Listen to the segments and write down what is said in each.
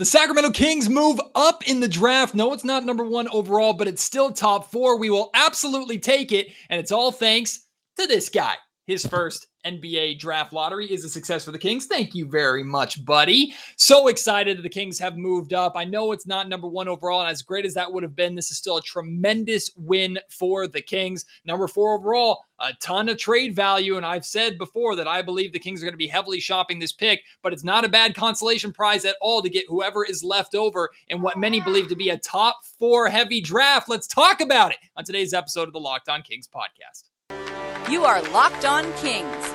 The Sacramento Kings move up in the draft. No, it's not number one overall, but it's still top four. We will absolutely take it. And it's all thanks to this guy. His first NBA draft lottery is a success for the Kings. Thank you very much, buddy. So excited that the Kings have moved up. I know it's not number one overall, and as great as that would have been, this is still a tremendous win for the Kings. Number four overall, a ton of trade value. And I've said before that I believe the Kings are going to be heavily shopping this pick, but it's not a bad consolation prize at all to get whoever is left over in what many believe to be a top four heavy draft. Let's talk about it on today's episode of the Locked On Kings podcast. You are Locked On Kings,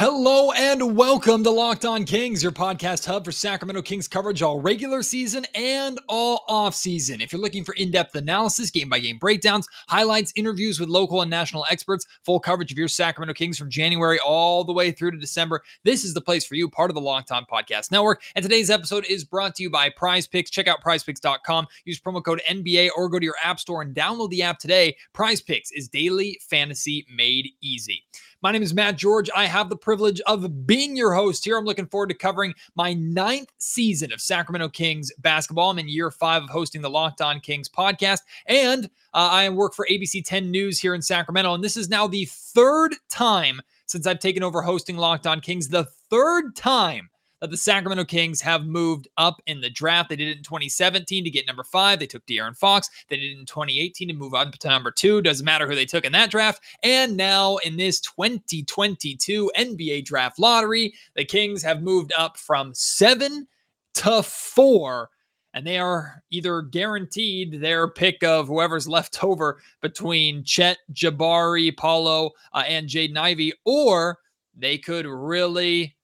Hello and welcome to Locked On Kings, your podcast hub for Sacramento Kings coverage all regular season and all off season. If you're looking for in-depth analysis, game-by-game breakdowns, highlights, interviews with local and national experts, full coverage of your Sacramento Kings from January all the way through to December, this is the place for you, part of the Locked On Podcast Network. And today's episode is brought to you by Prize Picks. Check out prizepicks.com, use promo code NBA or go to your app store and download the app today. Prize Picks is daily fantasy made easy. My name is Matt George. I have the privilege of being your host here. I'm looking forward to covering my ninth season of Sacramento Kings basketball. I'm in year five of hosting the Locked On Kings podcast, and uh, I work for ABC 10 News here in Sacramento. And this is now the third time since I've taken over hosting Locked On Kings, the third time that the Sacramento Kings have moved up in the draft. They did it in 2017 to get number five. They took De'Aaron Fox. They did it in 2018 to move on to number two. Doesn't matter who they took in that draft. And now in this 2022 NBA draft lottery, the Kings have moved up from seven to four and they are either guaranteed their pick of whoever's left over between Chet, Jabari, Paolo, uh, and Jaden Ivey, or they could really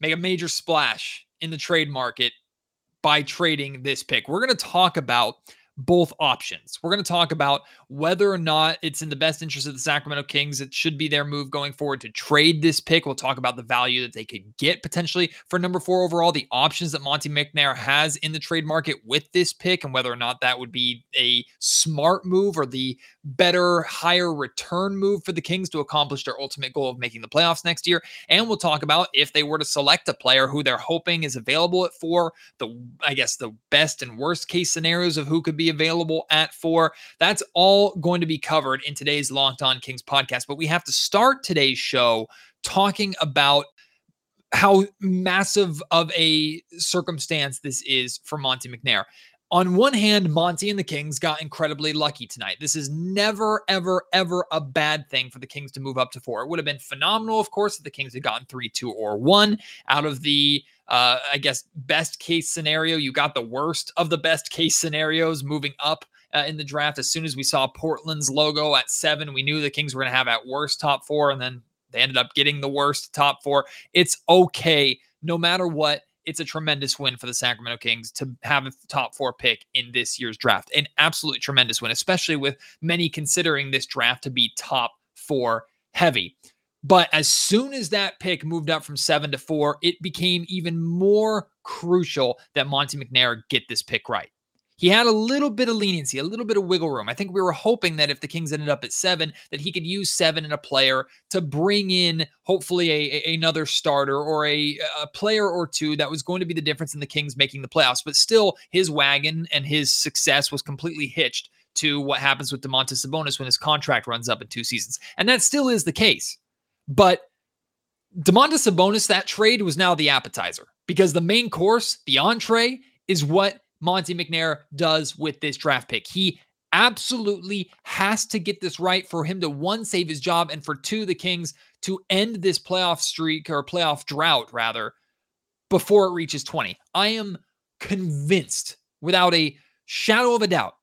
make a major splash in the trade market by trading this pick. We're going to talk about both options. We're going to talk about whether or not it's in the best interest of the Sacramento Kings. It should be their move going forward to trade this pick. We'll talk about the value that they could get potentially for number four overall, the options that Monte McNair has in the trade market with this pick, and whether or not that would be a smart move or the better, higher return move for the Kings to accomplish their ultimate goal of making the playoffs next year. And we'll talk about if they were to select a player who they're hoping is available at four, the I guess the best and worst case scenarios of who could be available at four. That's all going to be covered in today's Locked On Kings podcast. But we have to start today's show talking about how massive of a circumstance this is for Monte McNair on one hand, Monte and the Kings got incredibly lucky tonight. This is never, ever, ever a bad thing for the Kings to move up to four. It would have been phenomenal, of course, if the Kings had gotten three, two, or one out of the, uh, I guess, best case scenario. You got the worst of the best case scenarios moving up uh, in the draft. As soon as we saw Portland's logo at seven, we knew the Kings were going to have at worst top four, and then they ended up getting the worst top four. It's okay, no matter what it's a tremendous win for the Sacramento Kings to have a top four pick in this year's draft. An absolutely tremendous win, especially with many considering this draft to be top four heavy. But as soon as that pick moved up from seven to four, it became even more crucial that Monte McNair get this pick right he had a little bit of leniency, a little bit of wiggle room. I think we were hoping that if the Kings ended up at seven, that he could use seven in a player to bring in hopefully a, a, another starter or a, a player or two that was going to be the difference in the Kings making the playoffs. But still, his wagon and his success was completely hitched to what happens with Domantas Sabonis when his contract runs up in two seasons. And that still is the case. But Domantas Sabonis, that trade was now the appetizer because the main course, the entree, is what Monte McNair does with this draft pick. He absolutely has to get this right for him to one, save his job, and for two, the Kings to end this playoff streak or playoff drought, rather, before it reaches 20. I am convinced without a shadow of a doubt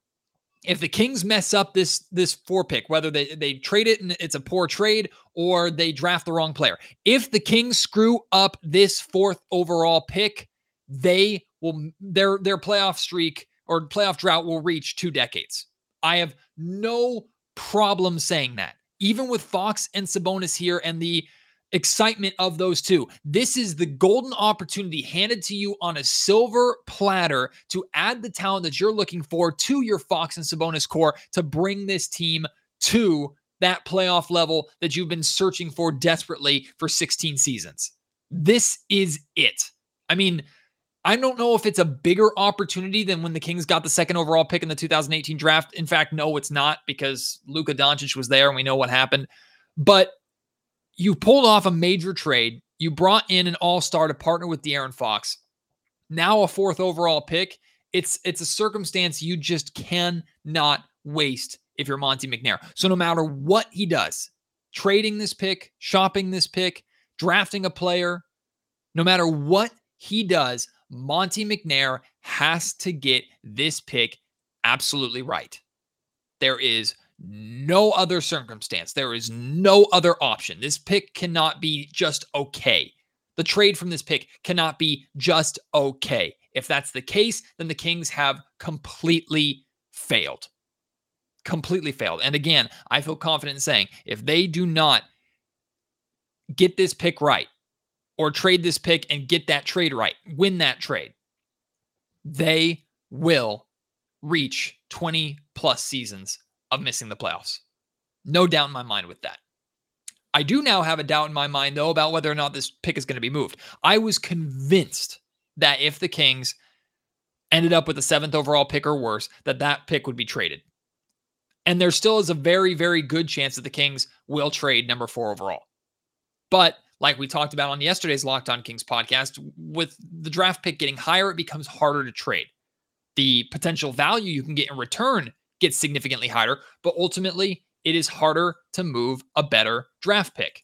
if the Kings mess up this this four pick, whether they, they trade it and it's a poor trade or they draft the wrong player, if the Kings screw up this fourth overall pick, they will their their playoff streak or playoff drought will reach two decades. I have no problem saying that. Even with Fox and Sabonis here and the excitement of those two. This is the golden opportunity handed to you on a silver platter to add the talent that you're looking for to your Fox and Sabonis core to bring this team to that playoff level that you've been searching for desperately for 16 seasons. This is it. I mean, I don't know if it's a bigger opportunity than when the Kings got the second overall pick in the 2018 draft. In fact, no, it's not because Luka Doncic was there and we know what happened. But you pulled off a major trade. You brought in an all-star to partner with De'Aaron Fox. Now a fourth overall pick. It's it's a circumstance you just cannot waste if you're Monte McNair. So no matter what he does, trading this pick, shopping this pick, drafting a player, no matter what he does, Monte McNair has to get this pick absolutely right. There is no other circumstance. There is no other option. This pick cannot be just okay. The trade from this pick cannot be just okay. If that's the case, then the Kings have completely failed. Completely failed. And again, I feel confident in saying if they do not get this pick right or trade this pick and get that trade right, win that trade, they will reach 20 plus seasons of missing the playoffs. No doubt in my mind with that. I do now have a doubt in my mind, though, about whether or not this pick is going to be moved. I was convinced that if the Kings ended up with the seventh overall pick or worse, that that pick would be traded. And there still is a very, very good chance that the Kings will trade number four overall. But like we talked about on yesterday's Locked On Kings podcast, with the draft pick getting higher, it becomes harder to trade. The potential value you can get in return gets significantly higher, but ultimately it is harder to move a better draft pick.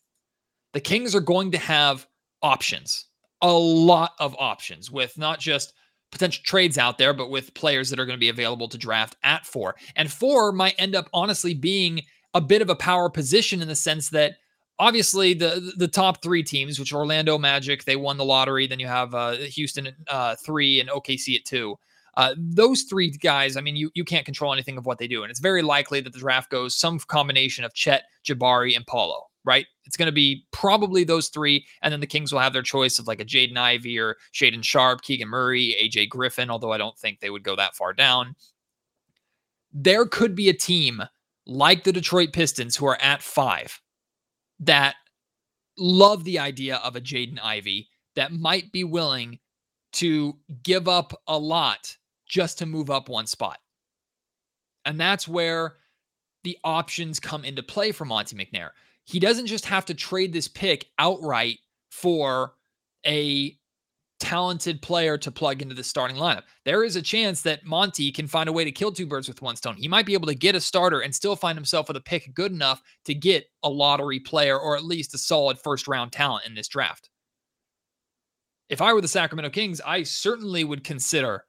The Kings are going to have options, a lot of options with not just potential trades out there, but with players that are going to be available to draft at four. And four might end up honestly being a bit of a power position in the sense that obviously the the top three teams, which Orlando Magic, they won the lottery. Then you have uh, Houston at uh, three and OKC at two. Uh, those three guys, I mean, you you can't control anything of what they do, and it's very likely that the draft goes some combination of Chet, Jabari, and Paolo. Right? It's going to be probably those three, and then the Kings will have their choice of like a Jaden Ivey or Shaedon Sharpe, Keegan Murray, AJ Griffin. Although I don't think they would go that far down. There could be a team like the Detroit Pistons who are at five that love the idea of a Jaden Ivey that might be willing to give up a lot just to move up one spot. And that's where the options come into play for Monte McNair. He doesn't just have to trade this pick outright for a talented player to plug into the starting lineup. There is a chance that Monte can find a way to kill two birds with one stone. He might be able to get a starter and still find himself with a pick good enough to get a lottery player or at least a solid first round talent in this draft. If I were the Sacramento Kings, I certainly would consider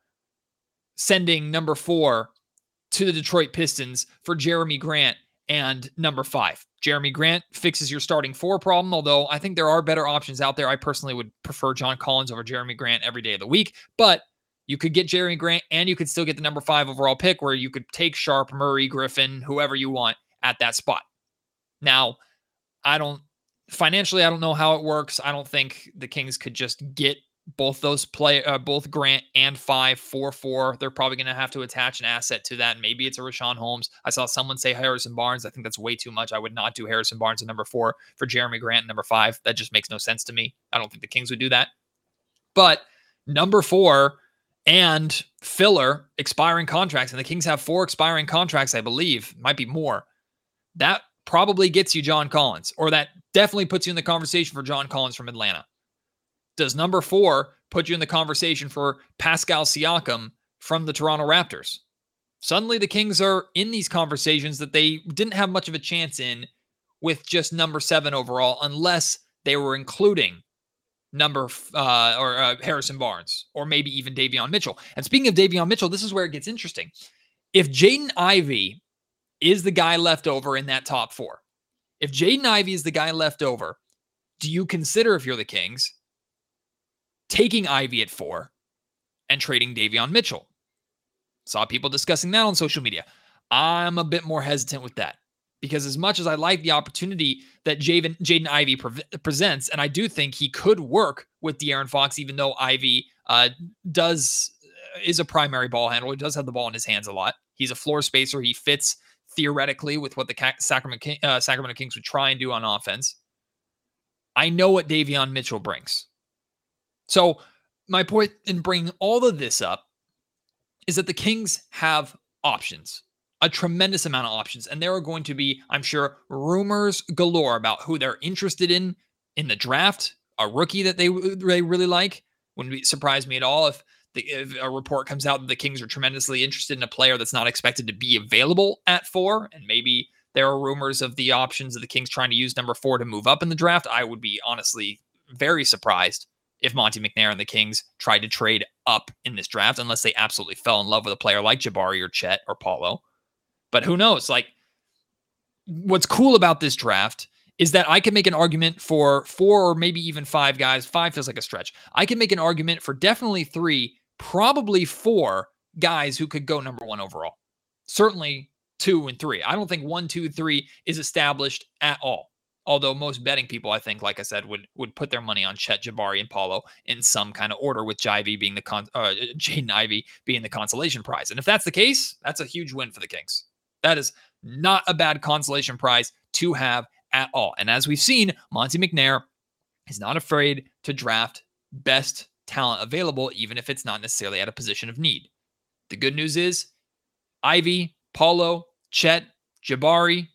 sending number four to the Detroit Pistons for Jerami Grant and number five. Jerami Grant fixes your starting four problem, although I think there are better options out there. I personally would prefer John Collins over Jerami Grant every day of the week, but you could get Jerami Grant and you could still get the number five overall pick where you could take Sharpe, Murray, Griffin, whoever you want at that spot. Now, I don't financially, I don't know how it works. I don't think the Kings could just get both those play uh, both Grant and five four four. They're probably going to have to attach an asset to that. Maybe it's a Richaun Holmes. I saw someone say Harrison Barnes. I think that's way too much. I would not do Harrison Barnes at number four for Jerami Grant number five. That just makes no sense to me. I don't think the Kings would do that. But number four and filler expiring contracts, and the Kings have four expiring contracts, I believe, might be more. That probably gets you John Collins, or that definitely puts you in the conversation for John Collins from Atlanta. Does number four put you in the conversation for Pascal Siakam from the Toronto Raptors? Suddenly, the Kings are in these conversations that they didn't have much of a chance in with just number seven overall, unless they were including number uh, or uh, Harrison Barnes or maybe even Davion Mitchell. And speaking of Davion Mitchell, this is where it gets interesting. If Jaden Ivey is the guy left over in that top four, if Jaden Ivey is the guy left over, do you consider if you're the Kings taking Ivey at four and trading Davion Mitchell. Saw people discussing that on social media. I'm a bit more hesitant with that because as much as I like the opportunity that Jaden, Jaden Ivey pre- presents, and I do think he could work with De'Aaron Fox, even though Ivey uh, does uh, is a primary ball handler, he does have the ball in his hands a lot. He's a floor spacer. He fits theoretically with what the Sacramento, King, uh, Sacramento Kings would try and do on offense. I know what Davion Mitchell brings. So my point in bringing all of this up is that the Kings have options a tremendous amount of options. And there are going to be, I'm sure, rumors galore about who they're interested in in the draft, a rookie that they, they really like. Wouldn't surprise me at all if, if a report comes out that the Kings are tremendously interested in a player that's not expected to be available at four. And maybe there are rumors of the options of the Kings trying to use number four to move up in the draft. I would be honestly very surprised if Monte McNair and the Kings tried to trade up in this draft, unless they absolutely fell in love with a player like Jabari or Chet or Paolo. But who knows? Like, what's cool about this draft is that I can make an argument for four or maybe even five guys. Five feels like a stretch. I can make an argument for definitely three, probably four guys who could go number one overall. Certainly two and three. I don't think one, two, three is established at all. Although most betting people, I think, like I said, would would put their money on Chet Jabari and Paolo in some kind of order, with Jivey being the con, uh, Jaden Ivey being the consolation prize. And if that's the case, that's a huge win for the Kings. That is not a bad consolation prize to have at all. And as we've seen, Monte McNair is not afraid to draft best talent available, even if it's not necessarily at a position of need. The good news is Ivey, Paolo, Chet, Jabari,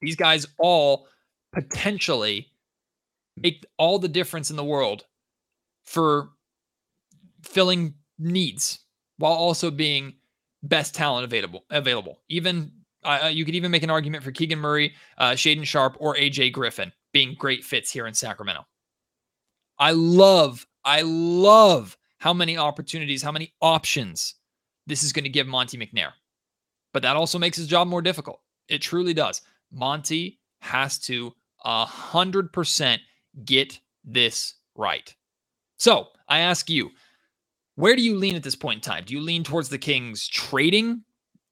these guys all potentially make all the difference in the world for filling needs while also being best talent available. Available. Even uh, you could even make an argument for Keegan Murray, uh, Shaedon Sharpe, or AJ Griffin being great fits here in Sacramento. I love, I love how many opportunities, how many options this is going to give Monte McNair. But that also makes his job more difficult. It truly does. Monte has to a hundred percent get this right. So I ask you, where do you lean at this point in time? Do you lean towards the Kings trading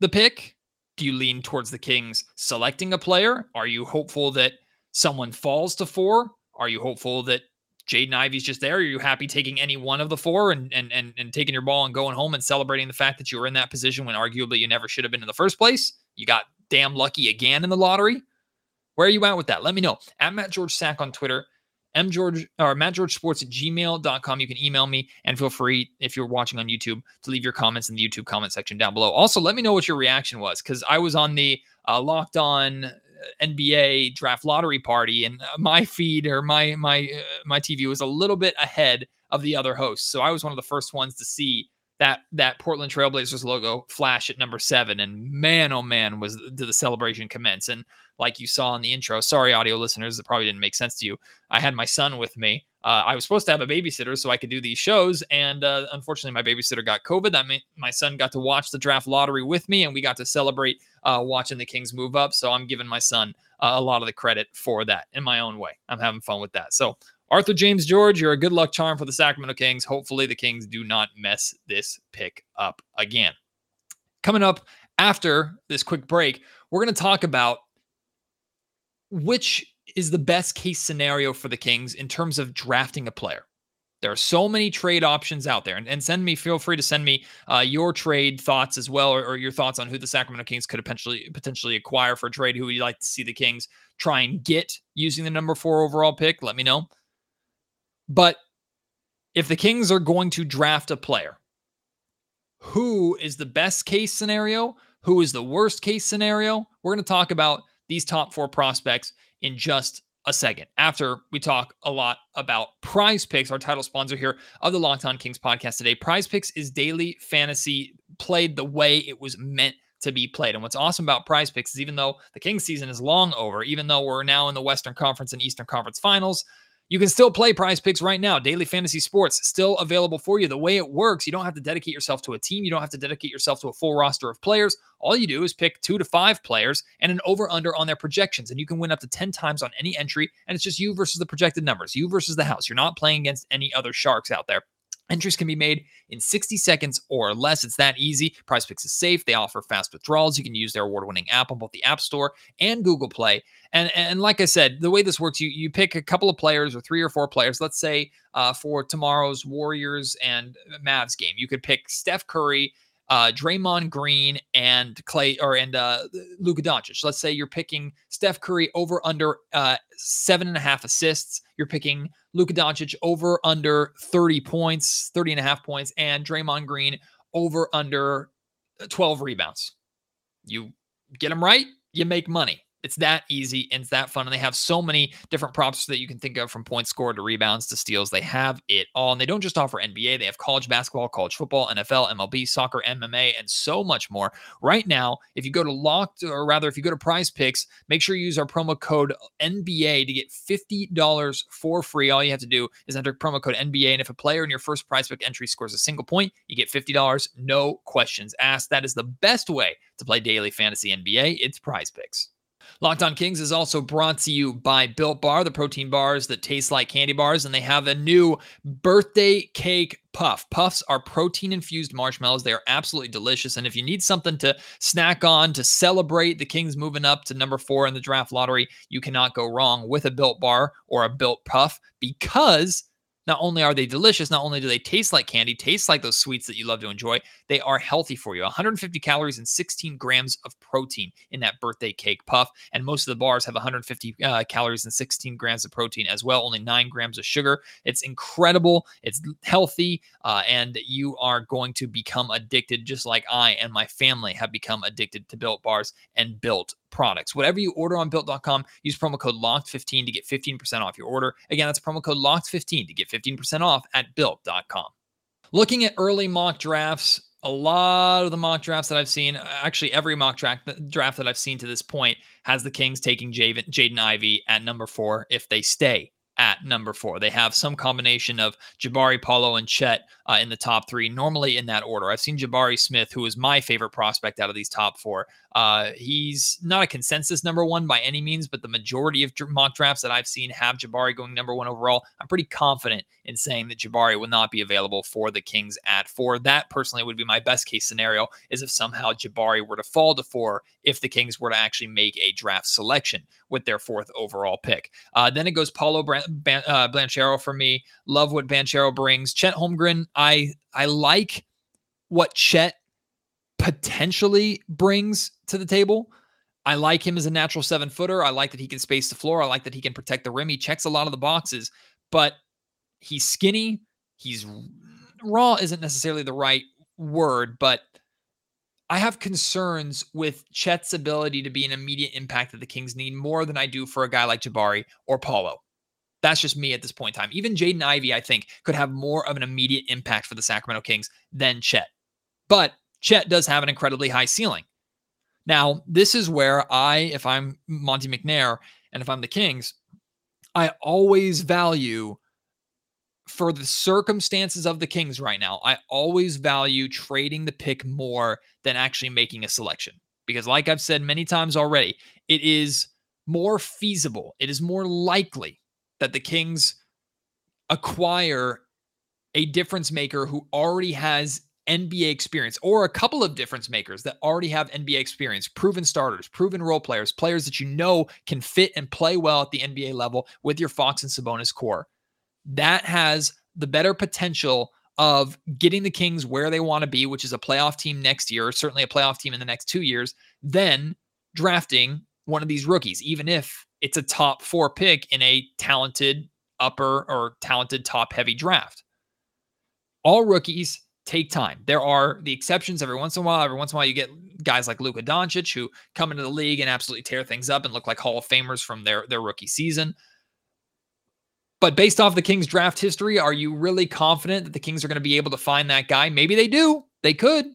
the pick? Do you lean towards the Kings selecting a player? Are you hopeful that someone falls to four? Are you hopeful that Jaden Ivey's just there? Are you happy taking any one of the four and, and and and taking your ball and going home and celebrating the fact that you were in that position when arguably you never should have been in the first place? You got damn lucky again in the lottery. Where are you at with that? Let me know. At Matt George Sack on Twitter mgeorge or mattgeorgesports at gmail.com. You can email me and feel free, if you're watching on YouTube, to leave your comments in the YouTube comment section down below. Also, let me know what your reaction was because I was on the uh, locked on uh, NBA draft lottery party, and uh, my feed or my my uh, my TV was a little bit ahead of the other hosts. So I was one of the first ones to see that that Portland Trailblazers logo flash at number seven, and man, oh man, was did the celebration commence! And like you saw in the intro, sorry, audio listeners, it probably didn't make sense to you. I had my son with me. Uh, I was supposed to have a babysitter so I could do these shows, and uh, unfortunately, my babysitter got COVID. That meant my son got to watch the draft lottery with me, and we got to celebrate uh, watching the Kings move up. So I'm giving my son uh, a lot of the credit for that in my own way. I'm having fun with that. So Arthur James George, you're a good luck charm for the Sacramento Kings. Hopefully, the Kings do not mess this pick up again. Coming up after this quick break, we're going to talk about which is the best case scenario for the Kings in terms of drafting a player. There are so many trade options out there, and, and send me. Feel free to send me uh, your trade thoughts as well, or, or, your thoughts on who the Sacramento Kings could potentially potentially acquire for trade. Who would you like to see the Kings try and get using the number four overall pick? Let me know. But if the Kings are going to draft a player, who is the best case scenario? Who is the worst case scenario? We're going to talk about these top four prospects in just a second after we talk a lot about prize picks our title sponsor here of the locked on kings podcast today prize picks is daily fantasy played the way it was meant to be played and what's awesome about prize picks is even though the kings season is long over even though we're now in the western conference and eastern conference finals you can still play prize picks right now. Daily fantasy sports still available for you. The way it works, you don't have to dedicate yourself to a team. You don't have to dedicate yourself to a full roster of players. All you do is pick two to five players and an over under on their projections. And you can win up to 10 times on any entry. And it's just you versus the projected numbers, you versus the house. You're not playing against any other sharks out there. Entries can be made in 60 seconds or less. It's that easy. Prize Picks is safe. They offer fast withdrawals. You can use their award-winning app on both the App Store and Google Play. And and like I said, the way this works, you you pick a couple of players or three or four players. Let's say uh, for tomorrow's Warriors and Mavs game, you could pick Steph Curry, uh, Draymond Green and Klay or and uh, Luka Doncic. Let's say you're picking Steph Curry over under uh, seven and a half assists. You're picking Luka Doncic over under 30 points, 30 and a half points, and Draymond Green over under 12 rebounds. You get them right, you make money. It's that easy and it's that fun. And they have so many different props that you can think of from points scored to rebounds to steals. They have it all. And they don't just offer NBA, they have college basketball, college football, NFL, MLB, soccer, MMA, and so much more. Right now, if you go to locked, or rather, if you go to prize picks, make sure you use our promo code NBA to get $50 for free. All you have to do is enter promo code NBA. And if a player in your first prize pick entry scores a single point, you get $50, no questions asked. That is the best way to play daily fantasy NBA. It's prize picks. Locked On Kings is also brought to you by Built Bar, the protein bars that taste like candy bars, and they have a new birthday cake puff. Puffs are protein infused marshmallows. They are absolutely delicious. And if you need something to snack on to celebrate the Kings moving up to number four in the draft lottery, you cannot go wrong with a Built Bar or a Built Puff because not only are they delicious, not only do they taste like candy, taste like those sweets that you love to enjoy, they are healthy for you. 150 calories and 16 grams of protein in that birthday cake puff. And most of the bars have 150 uh, calories and 16 grams of protein as well, only nine grams of sugar. It's incredible. It's healthy. Uh, and you are going to become addicted, just like I and my family have become addicted to built bars and built products. Whatever you order on built.com, use promo code LOCKED15 to get 15% off your order. Again, that's promo code LOCKED15 to get 15% off at built.com. Looking at early mock drafts, a lot of the mock drafts that I've seen, actually every mock draft, draft that I've seen to this point, has the Kings taking Jaden Ivey at number four if they stay at number four. They have some combination of Jabari, Paolo, and Chet uh, in the top three, normally in that order. I've seen Jabari Smith, who is my favorite prospect out of these top four. Uh, he's not a consensus number one by any means, but the majority of mock drafts that I've seen have Jabari going number one overall. I'm pretty confident in saying that Jabari will not be available for the Kings at four. That personally would be my best case scenario is if somehow Jabari were to fall to four if the Kings were to actually make a draft selection with their fourth overall pick. Uh, then it goes Paolo Ban- uh, Banchero for me. Love what Banchero brings. Chet Holmgren, I I like what Chet potentially brings to the table. I like him as a natural seven footer. I like that he can space the floor. I like that he can protect the rim. He checks a lot of the boxes, but he's skinny. He's raw, isn't necessarily the right word, but I have concerns with Chet's ability to be an immediate impact that the Kings need more than I do for a guy like Jabari or Paolo. That's just me at this point in time. Even Jaden Ivey, I think, could have more of an immediate impact for the Sacramento Kings than Chet. But Chet does have an incredibly high ceiling. Now, this is where I, if I'm Monte McNair and if I'm the Kings, I always value for the circumstances of the Kings right now, I always value trading the pick more than actually making a selection. Because, like I've said many times already, it is more feasible, it is more likely that the Kings acquire a difference maker who already has NBA experience or a couple of difference makers that already have NBA experience, proven starters, proven role players, players that you know can fit and play well at the NBA level with your Fox and Sabonis core. That has the better potential of getting the Kings where they want to be, which is a playoff team next year, or certainly a playoff team in the next two years, then drafting one of these rookies, even if it's a top four pick in a talented upper or talented top heavy draft. All rookies take time. There are the exceptions every once in a while. Every once in a while, you get guys like Luka Doncic who come into the league and absolutely tear things up and look like Hall of Famers from their, their rookie season. But based off the Kings draft history, are you really confident that the Kings are going to be able to find that guy? Maybe they do. They could.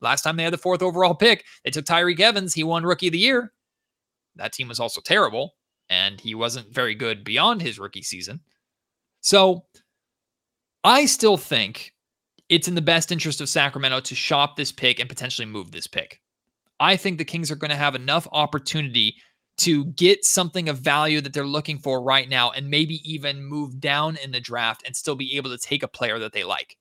Last time they had the fourth overall pick, they took Tyreke Evans. He won Rookie of the Year. That team was also terrible, and he wasn't very good beyond his rookie season. So I still think it's in the best interest of Sacramento to shop this pick and potentially move this pick. I think the Kings are going to have enough opportunity to get something of value that they're looking for right now and maybe even move down in the draft and still be able to take a player that they like.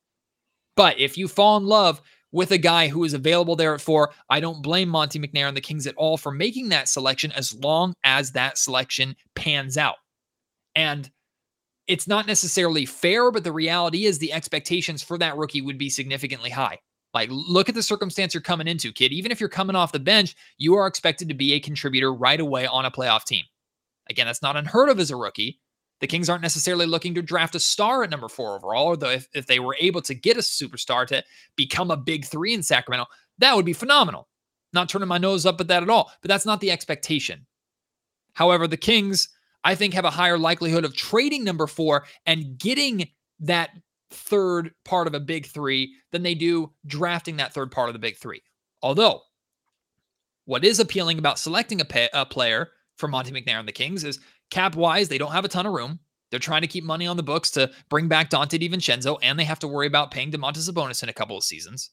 But if you fall in love with a guy who is available there at four, I don't blame Monte McNair and the Kings at all for making that selection as long as that selection pans out. And it's not necessarily fair, but the reality is the expectations for that rookie would be significantly high. Like, look at the circumstance you're coming into, kid. Even if you're coming off the bench, you are expected to be a contributor right away on a playoff team. Again, that's not unheard of as a rookie. The Kings aren't necessarily looking to draft a star at number four overall, although if, if they were able to get a superstar to become a big three in Sacramento, that would be phenomenal. Not turning my nose up at that at all, but that's not the expectation. However, the Kings, I think, have a higher likelihood of trading number four and getting that third part of a big three than they do drafting that third part of the big three. Although, what is appealing about selecting a, pay, a player for Monte McNair and the Kings is cap wise, they don't have a ton of room. They're trying to keep money on the books to bring back Donte DiVincenzo, and they have to worry about paying Domantas Sabonis in a couple of seasons.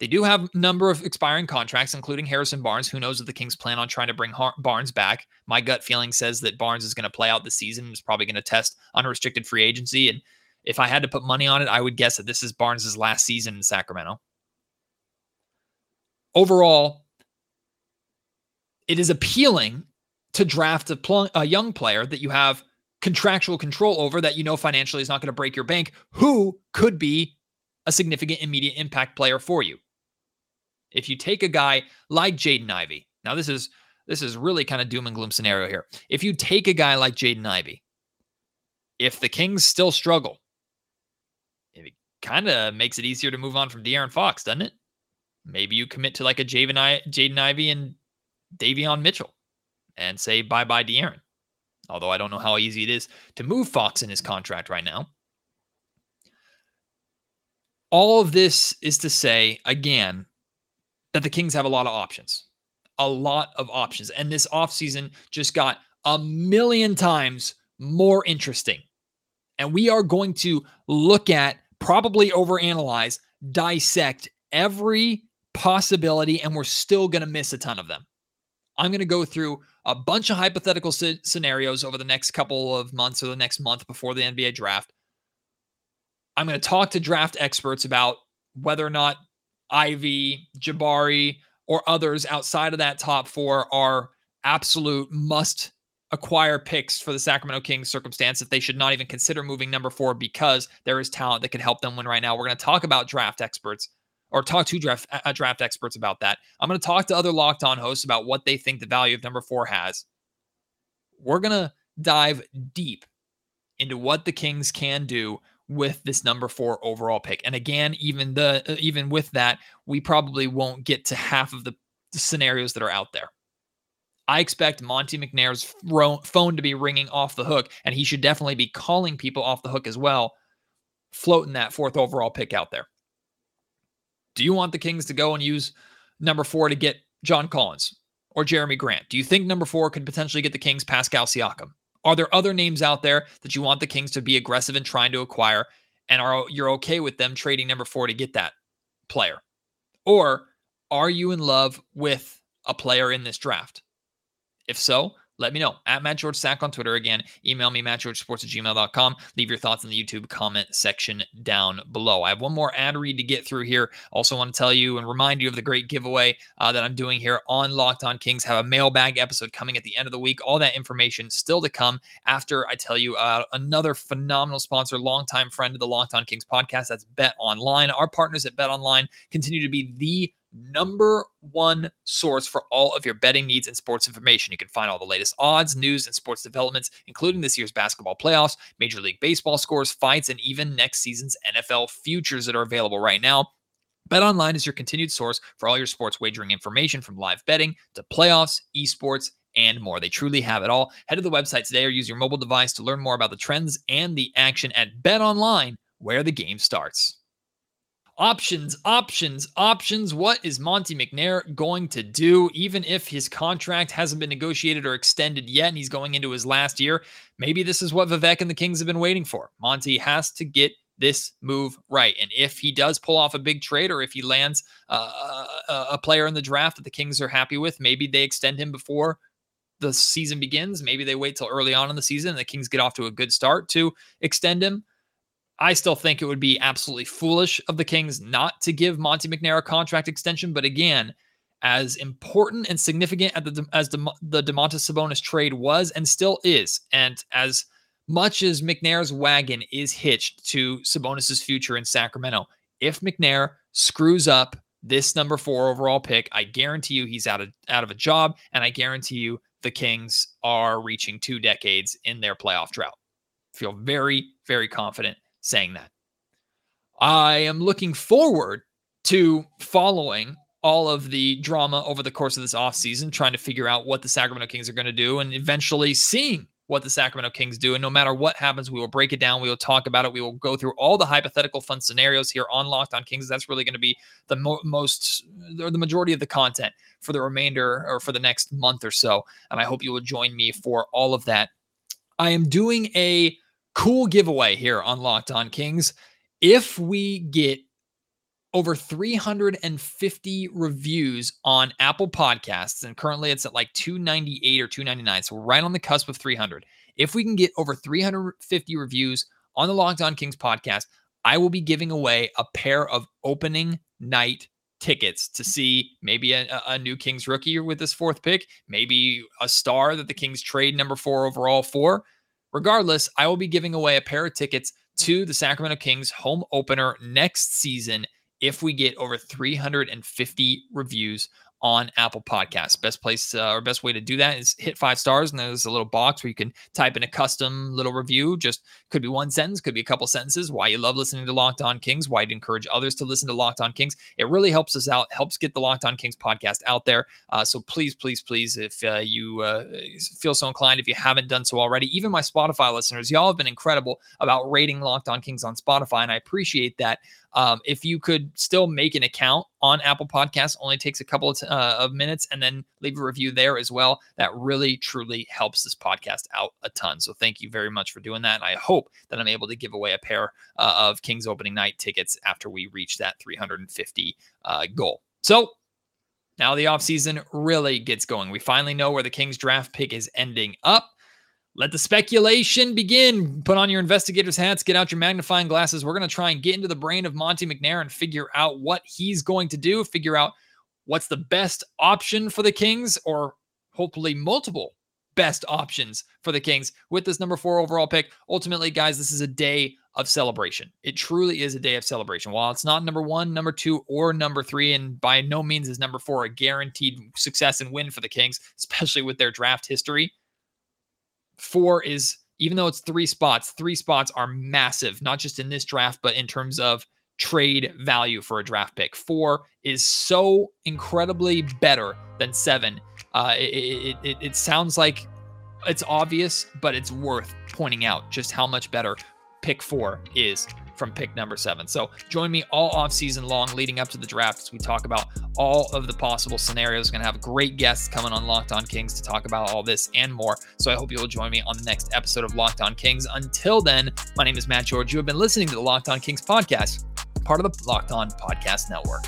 They do have a number of expiring contracts, including Harrison Barnes. Who knows if the Kings plan on trying to bring Barnes back? My gut feeling says that Barnes is going to play out the season, is probably going to test unrestricted free agency, and if I had to put money on it, I would guess that this is Barnes's last season in Sacramento. Overall, it is appealing to draft a, pl- a young player that you have contractual control over that you know financially is not going to break your bank, who could be a significant immediate impact player for you. If you take a guy like Jaden Ivey, now this is this is really kind of doom and gloom scenario here. If you take a guy like Jaden Ivey, if the Kings still struggle, it kind of makes it easier to move on from De'Aaron Fox, doesn't it? Maybe you commit to like a Jaden, Ivey and Davion Mitchell and say bye bye De'Aaron. Although I don't know how easy it is to move Fox in his contract right now. All of this is to say, again, that the Kings have a lot of options. A lot of options. And this offseason just got a million times more interesting. And we are going to look at probably overanalyze, dissect every possibility, and we're still going to miss a ton of them. I'm going to go through a bunch of hypothetical c- scenarios over the next couple of months or the next month before the NBA draft. I'm going to talk to draft experts about whether or not Ivey, Jabari, or others outside of that top four are absolute must acquire picks for the Sacramento Kings circumstance that they should not even consider moving number four because there is talent that could help them win right now. We're going to talk about draft experts or talk to draft uh, draft experts about that. I'm going to talk to other locked on hosts about what they think the value of number four has. We're going to dive deep into what the Kings can do with this number four overall pick. And again, even the uh, even with that, we probably won't get to half of the scenarios that are out there. I expect Monte McNair's phone to be ringing off the hook, and he should definitely be calling people off the hook as well, floating that fourth overall pick out there. Do you want the Kings to go and use number four to get John Collins or Jerami Grant? Do you think number four could potentially get the Kings Pascal Siakam? Are there other names out there that you want the Kings to be aggressive in trying to acquire, and are you're okay with them trading number four to get that player? Or are you in love with a player in this draft? If so, let me know at Matt George Sack on Twitter. Again, email me, mattgeorgesports at gmail.com. Leave your thoughts in the YouTube comment section down below. I have one more ad read to get through here. Also, want to tell you and remind you of the great giveaway uh, that I'm doing here on Locked On Kings. Have a mailbag episode coming at the end of the week. All that information still to come after I tell you uh, another phenomenal sponsor, longtime friend of the Locked On Kings podcast. That's Bet Online. Our partners at Bet Online continue to be the number one source for all of your betting needs and sports information. You can find all the latest odds, news, and sports developments, including this year's basketball playoffs, Major League Baseball scores, fights, and even next season's NFL futures that are available right now. BetOnline is your continued source for all your sports wagering information from live betting to playoffs, esports, and more. They truly have it all. Head to the website today or use your mobile device to learn more about the trends and the action at BetOnline, where the game starts. Options, options, options. What is Monte McNair going to do, even if his contract hasn't been negotiated or extended yet and he's going into his last year? Maybe this is what Vivek and the Kings have been waiting for. Monte has to get this move right. And if he does pull off a big trade or if he lands uh, a player in the draft that the Kings are happy with, maybe they extend him before the season begins. Maybe they wait till early on in the season and the Kings get off to a good start to extend him. I still think it would be absolutely foolish of the Kings not to give Monte McNair a contract extension. But again, as important and significant as the, the, Domantas Sabonis trade was and still is, and as much as McNair's wagon is hitched to Sabonis's future in Sacramento, if McNair screws up this number four overall pick, I guarantee you he's out of out of a job, and I guarantee you the Kings are reaching two decades in their playoff drought. Feel very, very confident saying that. I am looking forward to following all of the drama over the course of this offseason, trying to figure out what the Sacramento Kings are going to do and eventually seeing what the Sacramento Kings do. And no matter what happens, we will break it down. We will talk about it. We will go through all the hypothetical fun scenarios here on Locked On Kings. That's really going to be the mo- most or the majority of the content for the remainder or for the next month or so. And I hope you will join me for all of that. I am doing a cool giveaway here on Locked On Kings. If we get over 350 reviews on Apple Podcasts, and currently it's at like 298 or 299. So we're right on the cusp of 300. If we can get over 350 reviews on the Locked On Kings podcast, I will be giving away a pair of opening night tickets to see maybe a, a, new Kings rookie with this fourth pick, maybe a star that the Kings trade number four overall for. Regardless, I will be giving away a pair of tickets to the Sacramento Kings home opener next season if we get over 350 reviews on Apple Podcasts. Best place uh, or best way to do that is hit five stars, and there's a little box where you can type in a custom little review. Just could be one sentence, could be a couple sentences. Why you love listening to Locked On Kings, why you encourage others to listen to Locked On Kings. It really helps us out, helps get the Locked On Kings podcast out there. Uh, so please, please, please, if uh, you uh, feel so inclined, if you haven't done so already, even my Spotify listeners, y'all have been incredible about rating Locked On Kings on Spotify, and I appreciate that. Um, if you could still make an account on Apple Podcasts, only takes a couple of, uh, of, minutes, and then leave a review there as well. That really, truly helps this podcast out a ton. So thank you very much for doing that. And I hope that I'm able to give away a pair uh, of Kings opening night tickets after we reach that 350 uh, goal. So now the offseason really gets going. We finally know where the Kings draft pick is ending up. Let the speculation begin. Put on your investigator's hats, get out your magnifying glasses. We're going to try and get into the brain of Monte McNair and figure out what he's going to do, figure out what's the best option for the Kings, or hopefully multiple best options for the Kings with this number four overall pick. Ultimately, guys, this is a day of celebration. It truly is a day of celebration. While it's not number one, number two, or number three, and by no means is number four a guaranteed success and win for the Kings, especially with their draft history four is even though it's three spots, three spots are massive, not just in this draft, but in terms of trade value for a draft pick. Four is so incredibly better than seven. Uh, it, it, it, it sounds like it's obvious, but it's worth pointing out just how much better pick four is from pick number seven. So join me all off season long leading up to the draft as we talk about all of the possible scenarios. Going to have great guests coming on Locked On Kings to talk about all this and more. So I hope you'll join me on the next episode of Locked On Kings. Until then, my name is Matt George. You have been listening to the Locked On Kings podcast, part of the Locked On Podcast Network.